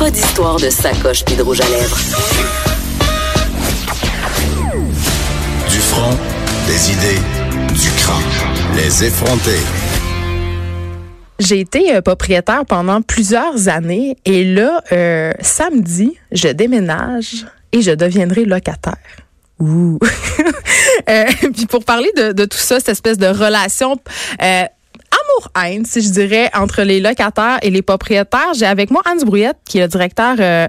Pas d'histoire de sacoche puis de rouge à lèvres. Du front, des idées, du crâne. Les effronter. J'ai été euh, propriétaire pendant plusieurs années et là, euh, samedi, je déménage et je deviendrai locataire. Ouh. euh, puis pour parler de, de, tout ça, cette espèce de relation euh, si je dirais, entre les locataires et les propriétaires. J'ai avec moi Anne Brouillette, qui est le directeur, euh,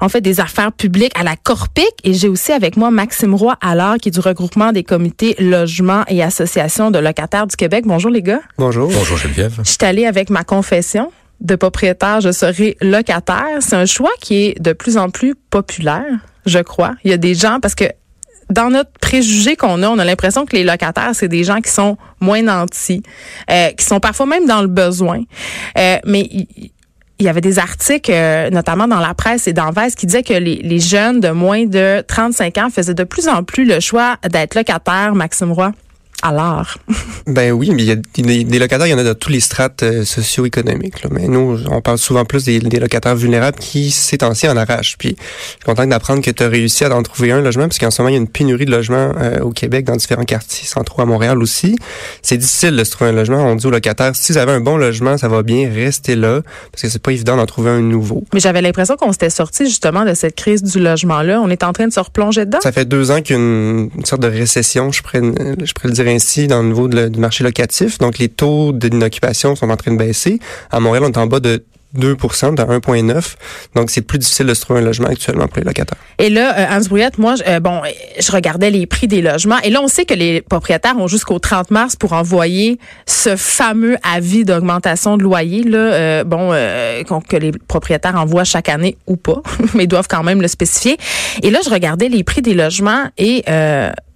en fait, des affaires publiques à la Corpic. Et j'ai aussi avec moi Maxime Roy Allard, qui est du regroupement des comités logements et associations de locataires du Québec. Bonjour, les gars. Bonjour. Bonjour, Geneviève. Je suis allée avec ma confession de propriétaire, je serai locataire. C'est un choix qui est de plus en plus populaire, je crois. Il y a des gens, parce que dans notre préjugé qu'on a, on a l'impression que les locataires, c'est des gens qui sont moins nantis, euh, qui sont parfois même dans le besoin. Euh, mais il y avait des articles, euh, notamment dans la presse et dans Vice, qui disaient que les, les, jeunes de moins de 35 ans faisaient de plus en plus le choix d'être locataires, Maxime Roy à l'art. ben oui, mais il y a des, des, locataires, il y en a dans tous les strates euh, socio-économiques. Là. Mais nous, on parle souvent plus des, des locataires vulnérables qui, ces temps-ci, en arrachent. Puis, je suis content d'apprendre que tu as réussi à en trouver un logement, parce qu'en ce moment, il y a une pénurie de logements euh, au Québec, dans différents quartiers centraux à Montréal aussi. C'est difficile de se trouver un logement. On dit aux locataires, si vous avez un bon logement, ça va bien, restez là, parce que c'est pas évident d'en trouver un nouveau. Mais j'avais l'impression qu'on s'était sorti justement de cette crise du logement-là. On est en train de se replonger dedans. Ça fait deux ans qu'il y a une, une sorte de récession, je pourrais, je pourrais le dire ainsi dans le niveau du marché locatif. Donc, les taux d'inoccupation sont en train de baisser. À Montréal, on est en bas de 2% dans 1,9. Donc, c'est plus difficile de se trouver un logement actuellement pour les locataires. Et là, euh, Hans Brouillette, moi, je, euh, bon, je regardais les prix des logements. Et là, on sait que les propriétaires ont jusqu'au 30 mars pour envoyer ce fameux avis d'augmentation de loyer, là, euh, bon, que les propriétaires envoient chaque année ou pas, mais doivent quand même le spécifier. Et là, je regardais les prix des logements et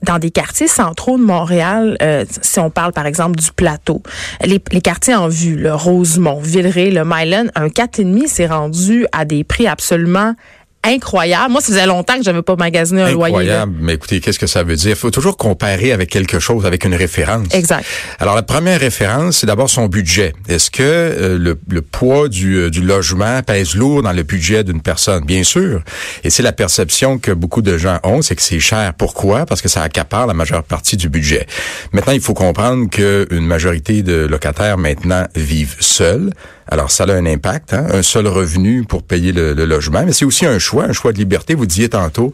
dans des quartiers centraux de Montréal, euh, si on parle par exemple du plateau, les, quartiers en vue, le Rosemont, Villeray, le Myland, un 4,5 s'est rendu à des prix absolument incroyable. Moi, ça faisait longtemps que j'avais pas magasiné un incroyable. loyer. Incroyable. Mais écoutez, qu'est-ce que ça veut dire? Il faut toujours comparer avec quelque chose, avec une référence. Exact. Alors, la première référence, c'est d'abord son budget. Est-ce que euh, le, le, poids du, euh, du, logement pèse lourd dans le budget d'une personne? Bien sûr. Et c'est la perception que beaucoup de gens ont, c'est que c'est cher. Pourquoi? Parce que ça accapare la majeure partie du budget. Maintenant, il faut comprendre qu'une majorité de locataires maintenant vivent seuls. Alors, ça a un impact, hein? un seul revenu pour payer le, le logement, mais c'est aussi un choix, un choix de liberté. Vous disiez tantôt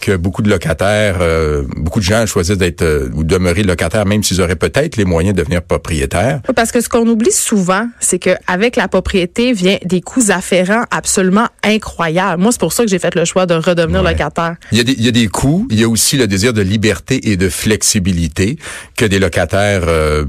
que beaucoup de locataires, euh, beaucoup de gens choisissent d'être euh, ou demeurer locataires, même s'ils auraient peut-être les moyens de devenir propriétaires. Parce que ce qu'on oublie souvent, c'est qu'avec la propriété vient des coûts afférents absolument incroyables. Moi, c'est pour ça que j'ai fait le choix de redevenir ouais. locataire. Il y, a des, il y a des coûts, il y a aussi le désir de liberté et de flexibilité que des locataires euh,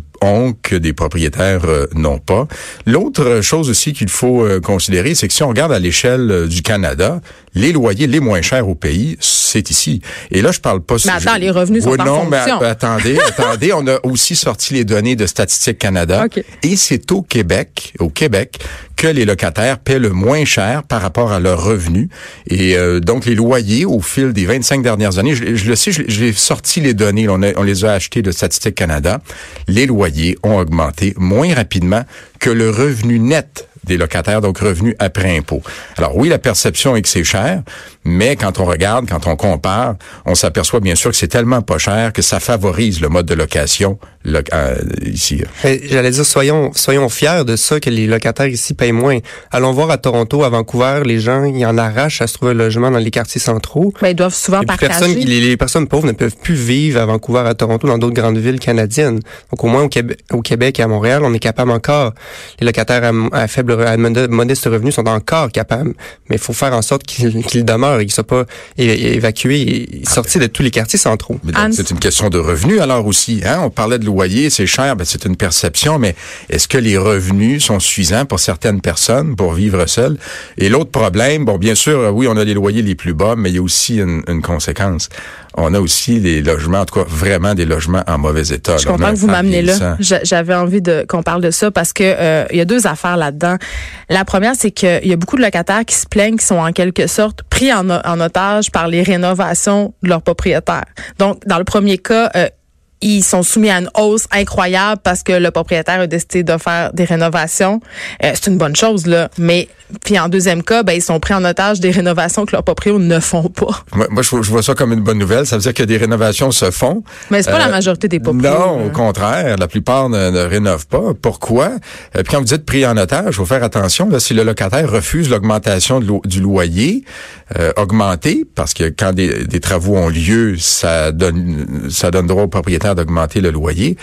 que des propriétaires euh, n'ont pas. L'autre chose aussi qu'il faut euh, considérer, c'est que si on regarde à l'échelle euh, du Canada, les loyers les moins chers au pays, c'est ici. Et là, je parle pas... Mais attends, je... les revenus sont oui, en non, fonction. mais attendez, attendez, on a aussi sorti les données de Statistique Canada. Okay. Et c'est au Québec, au Québec, que les locataires paient le moins cher par rapport à leurs revenus. Et euh, donc, les loyers, au fil des 25 dernières années, je, je le sais, j'ai sorti les données, on, a, on les a achetées de Statistique Canada, les loyers ont augmenté moins rapidement que le revenu net des locataires, donc revenus après impôt. Alors oui, la perception est que c'est cher, mais quand on regarde, quand on compare, on s'aperçoit bien sûr que c'est tellement pas cher que ça favorise le mode de location lo euh, ici. J'allais dire, soyons soyons fiers de ça, que les locataires ici payent moins. Allons voir à Toronto, à Vancouver, les gens, ils en arrachent à se trouver un logement dans les quartiers centraux. Ben, ils doivent souvent Et partager. Personne, les, les, personnes pauvres ne peuvent plus vivre à Vancouver, à Toronto, dans d'autres grandes villes canadiennes. Donc au moins au Québec, au Québec et à Montréal, on est capable encore, les locataires à, à faible à modeste revenu sont encore capables, mais il faut faire en sorte qu'ils qu demeurent et qu'ils soient pas évacués et sortis de tous les quartiers centraux. C'est une question de revenus alors aussi. Hein? On parlait de loyer, c'est cher, ben, c'est une perception, mais est-ce que les revenus sont suffisants pour certaines personnes pour vivre seules? Et l'autre problème, bon, bien sûr, oui, on a les loyers les plus bas, mais il y a aussi une, une conséquence on a aussi les logements, en tout cas vraiment des logements en mauvais état. Je suis content que vous m'amenez là. J'avais envie de qu'on parle de ça parce que euh, il y a deux affaires là-dedans. La première, c'est qu'il y a beaucoup de locataires qui se plaignent, qui sont en quelque sorte pris en, en otage par les rénovations de leurs propriétaires. Donc, dans le premier cas, euh, ils sont soumis à une hausse incroyable parce que le propriétaire a décidé de faire des rénovations. Euh, c'est une bonne chose là, mais puis en deuxième cas, ben ils sont pris en otage des rénovations que leurs propriétaires ne font pas. Moi, je, vois ça comme une bonne nouvelle. Ça veut dire que des rénovations se font. Mais c'est pas la euh, majorité des propriétaires. Non, au contraire, la plupart ne, ne rénovent pas. Pourquoi? Euh, Puis quand vous dites pris en otage, il faut faire attention. Là, si le locataire refuse l'augmentation du loyer euh, augmenté, parce que quand des, des travaux ont lieu, ça donne ça donne droit au propriétaire d'augmenter le loyer.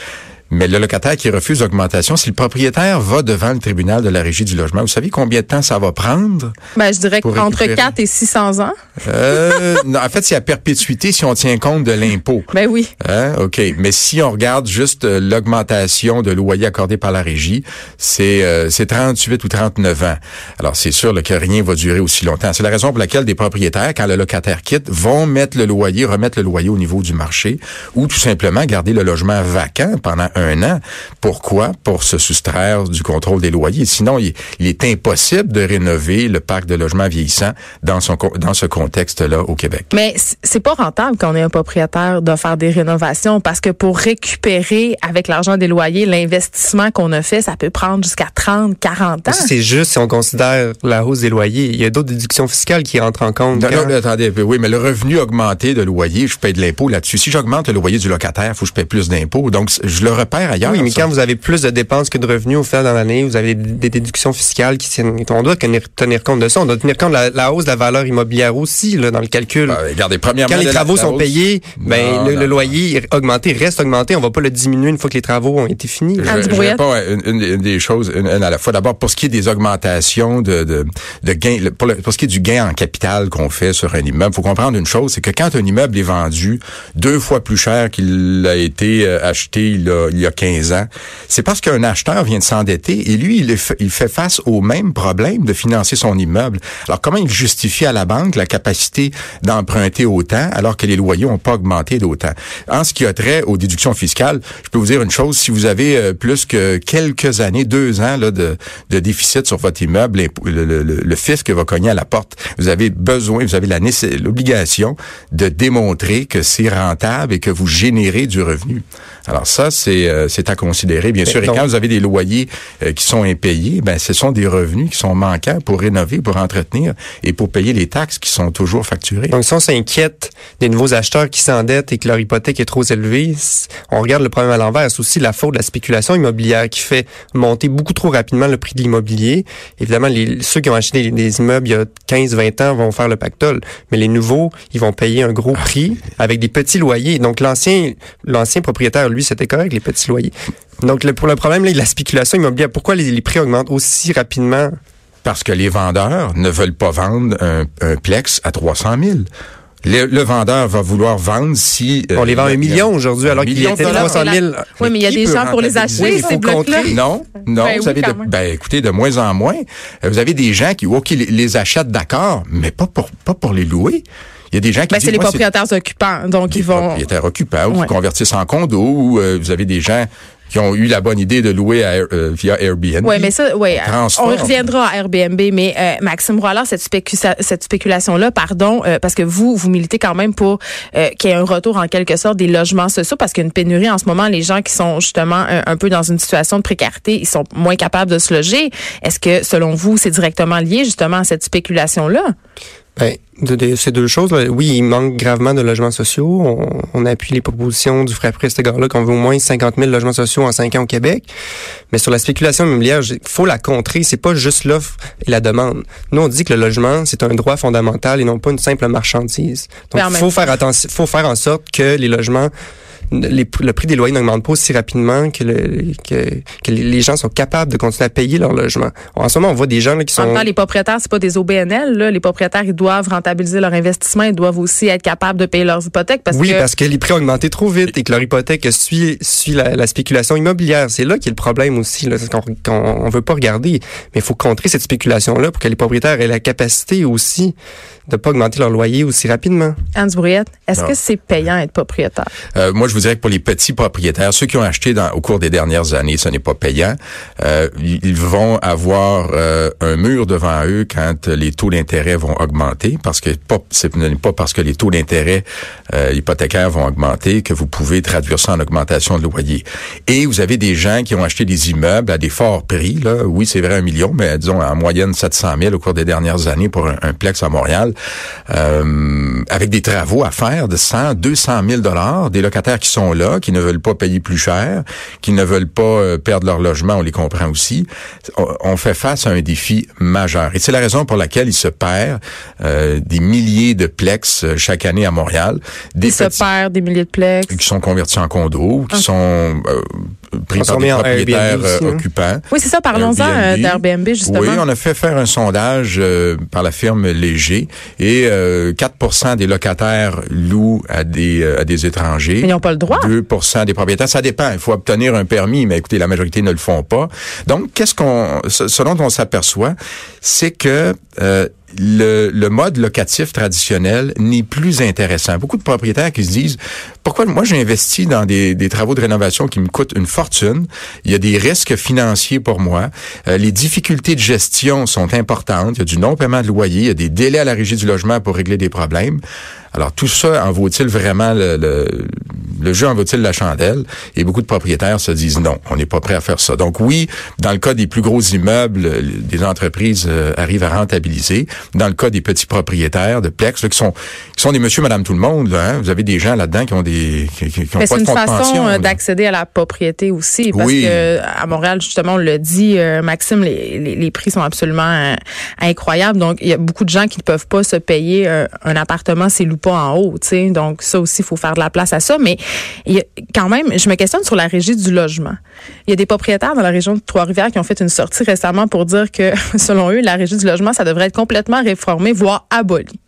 Mais le locataire qui refuse l'augmentation, si le propriétaire va devant le tribunal de la régie du logement, vous savez combien de temps ça va prendre? Ben, je dirais entre 4 et 600 ans. Euh, non, en fait, c'est à perpétuité si on tient compte de l'impôt. Ben oui. Hein? OK. Mais si on regarde juste euh, l'augmentation de loyer accordé par la régie, c'est euh, 38 ou 39 ans. Alors, c'est sûr là, que rien va durer aussi longtemps. C'est la raison pour laquelle des propriétaires, quand le locataire quitte, vont mettre le loyer, remettre le loyer au niveau du marché ou tout simplement garder le logement vacant pendant un un an. Pourquoi? Pour se soustraire du contrôle des loyers. Sinon, il, est impossible de rénover le parc de logements vieillissants dans, son, dans ce contexte-là au Québec. Mais c'est pas rentable quand on est un propriétaire de faire des rénovations parce que pour récupérer avec l'argent des loyers l'investissement qu'on a fait, ça peut prendre jusqu'à 30, 40 ans. C'est juste si on considère la hausse des loyers. Il y a d'autres déductions fiscales qui entrent en compte. Non, non, attendez, oui, mais le revenu augmenté de loyer, je paye de l'impôt là-dessus. Si j'augmente le loyer du locataire, il faut que je paye plus d'impôts. Donc, je le ailleurs. Oui, mais quand vous avez plus de dépenses que de revenus au final dans l'année, vous avez des déductions fiscales qui tiennent. On doit tenir compte de ça. On doit tenir compte de la, hausse de la valeur immobilière aussi là, dans le calcul. Ben, regardez, premièrement, quand les travaux sont payés, ben le, loyer est augmenté, reste augmenté. On va pas le diminuer une fois que les travaux ont été finis. Je, je pas une, des choses une, à la fois. D'abord, pour ce qui est des augmentations de, de, de gains, pour, pour ce qui est du gain en capital qu'on fait sur un immeuble, faut comprendre une chose, c'est que quand un immeuble est vendu deux fois plus cher qu'il a été euh, acheté il, a, il y a 15 c'est parce qu'un acheteur vient de s'endetter et lui, il, fait face au même problème de financer son immeuble. Alors, comment il justifie à la banque la capacité d'emprunter autant alors que les loyers n'ont pas augmenté d'autant? En ce qui a trait aux déductions fiscales, je peux vous dire une chose, si vous avez euh, plus que quelques années, deux ans de déficit sur votre immeuble, le, le, le, fisc va cogner à la porte. Vous avez besoin, vous avez l'obligation de démontrer que c'est rentable et que vous générez du revenu. Alors ça, c'est euh, c'est à considérer, bien sûr. Et quand vous avez des loyers euh, qui sont impayés, ben ce sont des revenus qui sont manquants pour rénover, pour entretenir et pour payer les taxes qui sont toujours facturées. Donc si on s'inquiète des nouveaux acheteurs qui s'endettent et que leur hypothèque est trop élevée, on regarde le problème à l'envers. C'est aussi la faute de la spéculation immobilière qui fait monter beaucoup trop rapidement le prix de l'immobilier. Évidemment, les, ceux qui ont acheté des, immeubles il y a 15-20 ans vont faire le pactole, mais les nouveaux, ils vont payer un gros prix avec des petits loyers. Donc l'ancien l'ancien propriétaire lui, c'était correct, les petits loyers. Donc, pour le problème là, de la spéculation immobilière, pourquoi les, prix augmentent aussi rapidement? Parce que les vendeurs ne veulent pas vendre un, plex à 300 000. Le, vendeur va vouloir vendre si... Euh, on les vend un million aujourd'hui, alors qu'il était 300 000. Oui, mais il y a des gens pour les acheter, ces blocs-là. Non, non, ben vous avez de, ben, écoutez, de moins en moins. Vous avez des gens qui, OK, les, les achètent d'accord, mais pas pour, pas pour les louer. Il y a des gens qui ben, c'est les propriétaires occupants, donc ils vont propriétaires occupants ou qui convertissent en condo ou euh, vous avez des gens qui ont eu la bonne idée de louer à, euh, via Airbnb. Oui, mais ça, oui, on reviendra à Airbnb, mais euh, Maxime Rollard, cette, cette spéculation-là, pardon, parce que vous, vous militez quand même pour qu'il y ait un retour en quelque sorte des logements sociaux, parce qu'il y a une pénurie en ce moment, les gens qui sont justement un, peu dans une situation de précarité, ils sont moins capables de se loger. Est-ce que, selon vous, c'est directement lié justement à cette spéculation-là? Ben, de, ces deux choses, là, oui, il manque gravement de logements sociaux. On, on appuie les propositions du frère Prest là qu'on veut au moins 50 000 logements sociaux en 5 ans au Québec. Mais sur la spéculation immobilière, il faut la contrer. C'est pas juste l'offre et la demande. Nous, on dit que le logement, c'est un droit fondamental et non pas une simple marchandise. Donc, il faut faire attention, faut faire en sorte que les logements les- le prix des loyers n'augmente pas aussi rapidement que, le, que, que les- gens sont capables de continuer à payer leur logement. En ce moment, on voit des gens là, qui En sont... même temps, les propriétaires, c'est pas des OBNL. Là. Les propriétaires, ils doivent rentabiliser leur investissement. Ils doivent aussi être capables de payer leurs hypothèques parce oui, que parce que les prix ont augmenté trop vite et que leur hypothèque suit, suit la, la spéculation immobilière. C'est là qu'il y a le problème aussi, là, c'est qu'on qu'on on veut pas regarder. Mais il faut contrer cette spéculation-là pour que les propriétaires aient la capacité aussi de pas augmenter leur loyer aussi rapidement. Anne Brouillette, est-ce que c'est payant être propriétaire? Euh, moi, je vous dirais que pour les petits propriétaires, ceux qui ont acheté dans, au cours des dernières années, ce n'est pas payant. Euh, ils vont avoir euh, un mur devant eux quand les taux d'intérêt vont augmenter, parce que pas, ce n'est pas parce que les taux d'intérêt euh, hypothécaires vont augmenter que vous pouvez traduire ça en augmentation de loyer. Et vous avez des gens qui ont acheté des immeubles à des forts prix. Là. Oui, c'est vrai un million, mais disons en moyenne 700 000 au cours des dernières années pour un, un plex à Montréal, euh, avec des travaux à faire de 100, 200 000 dollars, des locataires qui sont là, qui ne veulent pas payer plus cher, qui ne veulent pas euh, perdre leur logement, on les comprend aussi. On, fait face à un défi majeur. Et c'est la raison pour laquelle il se perd euh, des milliers de plex chaque année à Montréal. Des Ils se perdent des milliers de plex. qui sont convertis en condos, qui sont euh, pris par des propriétaires Airbnb aussi, euh, hein? occupants. Oui, c'est ça. Parlons-en euh, d'Airbnb, justement. Oui, on a fait faire un sondage euh, par la firme Léger et euh, 4 des locataires louent à des euh, à des étrangers. Mais ils n'ont pas le droit. 2 des propriétaires. Ça dépend. Il faut obtenir un permis, mais écoutez, la majorité ne le font pas. Donc, qu'est-ce qu'on, ce ce dont on s'aperçoit, c'est que euh, le, le mode locatif traditionnel n'est plus intéressant. Beaucoup de propriétaires qui se disent pourquoi moi j'ai investi dans des, des travaux de rénovation qui me coûtent une fortune? Il y a des risques financiers pour moi. Euh, les difficultés de gestion sont importantes. Il y a du non-paiement de loyer. Il y a des délais à la régie du logement pour régler des problèmes. Alors tout ça en vaut-il vraiment le, le, le jeu en vaut-il la chandelle? Et beaucoup de propriétaires se disent non, on n'est pas prêt à faire ça. Donc oui, dans le cas des plus gros immeubles, euh, des entreprises euh, arrivent à rentabiliser. Dans le cas des petits propriétaires de Plex, là, qui sont qui sont des monsieur, madame, tout le monde, là, hein, vous avez des gens là-dedans qui ont des qui, ont Mais pas c'est de une fonds de façon euh, d'accéder à la propriété aussi. Parce Oui. que à Montréal, justement, on le dit, euh, Maxime, les, les, les prix sont absolument euh, incroyables. Donc, il y a beaucoup de gens qui ne peuvent pas se payer un appartement s'ils louent pas en haut. Donc, ça aussi, il faut faire de la place à ça. Mais quand même, je me questionne sur la régie du logement. Il y a des propriétaires dans la région de Trois-Rivières qui ont fait une sortie récemment pour dire que, selon eux, la régie du logement, ça devrait être complètement réformé, voire aboli.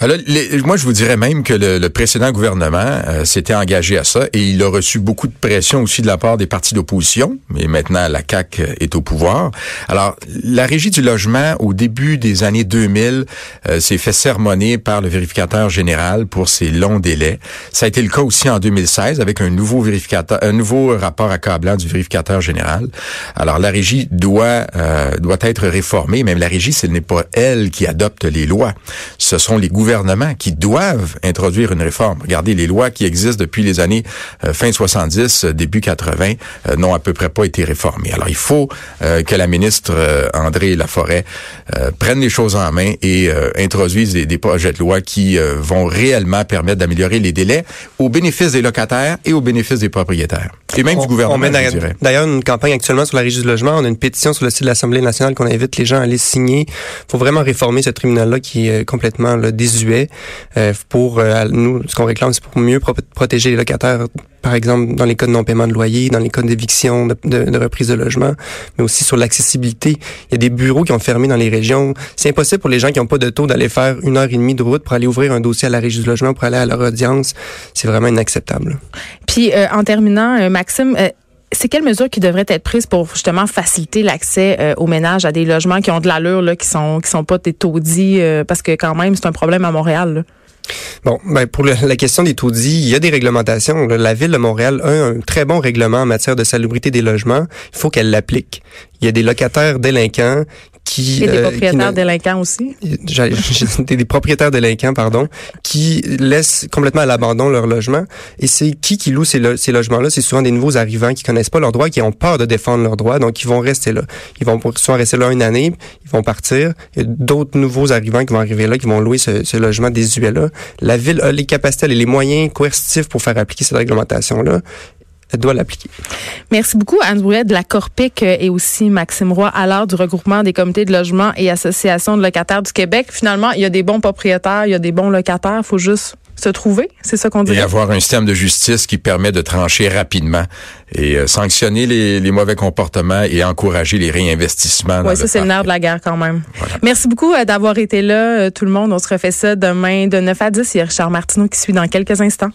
Alors, les- moi, je vous dirais même que le, le précédent gouvernement euh, s'était engagé à ça et il a reçu beaucoup de pression aussi de la part des partis d'opposition. Mais maintenant, la CAQ est au pouvoir. Alors, la régie du logement, au début des années 2000, euh, s'est fait sermonner par le vérificateur général pour ses longs délais. Ça a été le cas aussi en 2016 avec un nouveau vérificateur, un nouveau rapport accablant du vérificateur général. Alors, la régie doit euh, doit être réformée. Même la régie, ce n'est pas elle qui adopte les lois. Ce sont les gouvernements qui doivent introduire une réforme. Regardez, les lois qui existent depuis les années euh, fin 70, euh, début 80, euh, n'ont à peu près pas été réformées. Alors, il faut euh, que la ministre André Laforêt prenne les choses en main et introduise des, des projets de loi qui vont réellement permettre d'améliorer les délais au bénéfice des locataires et au bénéfice des propriétaires. Et même On- du gouvernement, on mène je d'ailleurs- une campagne actuellement sur la régie du logement. On a une pétition sur le site de l'Assemblée nationale qu'on invite les gens à aller signer. Il faut vraiment réformer ce tribunal-là qui est complètement là, désuet. Euh, pour euh, nous, ce qu'on réclame, c'est pour mieux pro- protéger les locataires, par exemple dans les cas de non-paiement de loyer, dans les cas d'éviction, de, reprise de logement, mais aussi sur l'accessibilité. Il y a des bureaux qui ont fermé dans les régions. C'est impossible pour les gens qui n'ont pas de taux d'aller faire une heure et demie de route pour aller ouvrir un dossier à la régie du logement, pour aller à leur audience. C'est vraiment inacceptable. Puis, euh, en terminant, Maxime, c'est quelles mesures qui devraient être prises pour justement faciliter l'accès euh, aux ménages à des logements qui ont de l'allure, là, qui sont qui sont pas des taudis, euh, parce que quand même c'est un problème à Montréal. Là. Bon, ben pour la question des taudis, il y a des réglementations. La ville de Montréal a un très bon règlement en matière de salubrité des logements. Il faut qu'elle l'applique. Il y a des locataires délinquants qui... Et des euh, propriétaires délinquants aussi. des, des propriétaires délinquants, pardon, qui laissent complètement à l'abandon leur logement. Et c'est qui qui loue ces, lo- ces logements-là? C'est souvent des nouveaux arrivants qui connaissent pas leurs droits, qui ont peur de défendre leurs droits, donc ils vont rester là. Ils vont souvent rester là une année, ils vont partir. Il y a d'autres nouveaux arrivants qui vont arriver là, qui vont louer ce, ce logement désuet-là. La ville a les capacités et les moyens coercitifs pour faire appliquer cette réglementation-là. Elle doit l'appliquer. Merci beaucoup, Anne Brouillet de la Corpic euh, et aussi Maxime Roy à l'heure du regroupement des comités de logement et associations de locataires du Québec. Finalement, il y a des bons propriétaires, il y a des bons locataires. faut juste se trouver, c'est ça qu'on dit. Et avoir un système de justice qui permet de trancher rapidement et euh, sanctionner les, les, mauvais comportements et encourager les réinvestissements. Oui, ça c'est le nerf de la guerre quand même. Merci beaucoup euh, d'avoir été là, tout le monde. On se refait ça demain de 9 à 10. Il y a Richard Martineau qui suit dans quelques instants.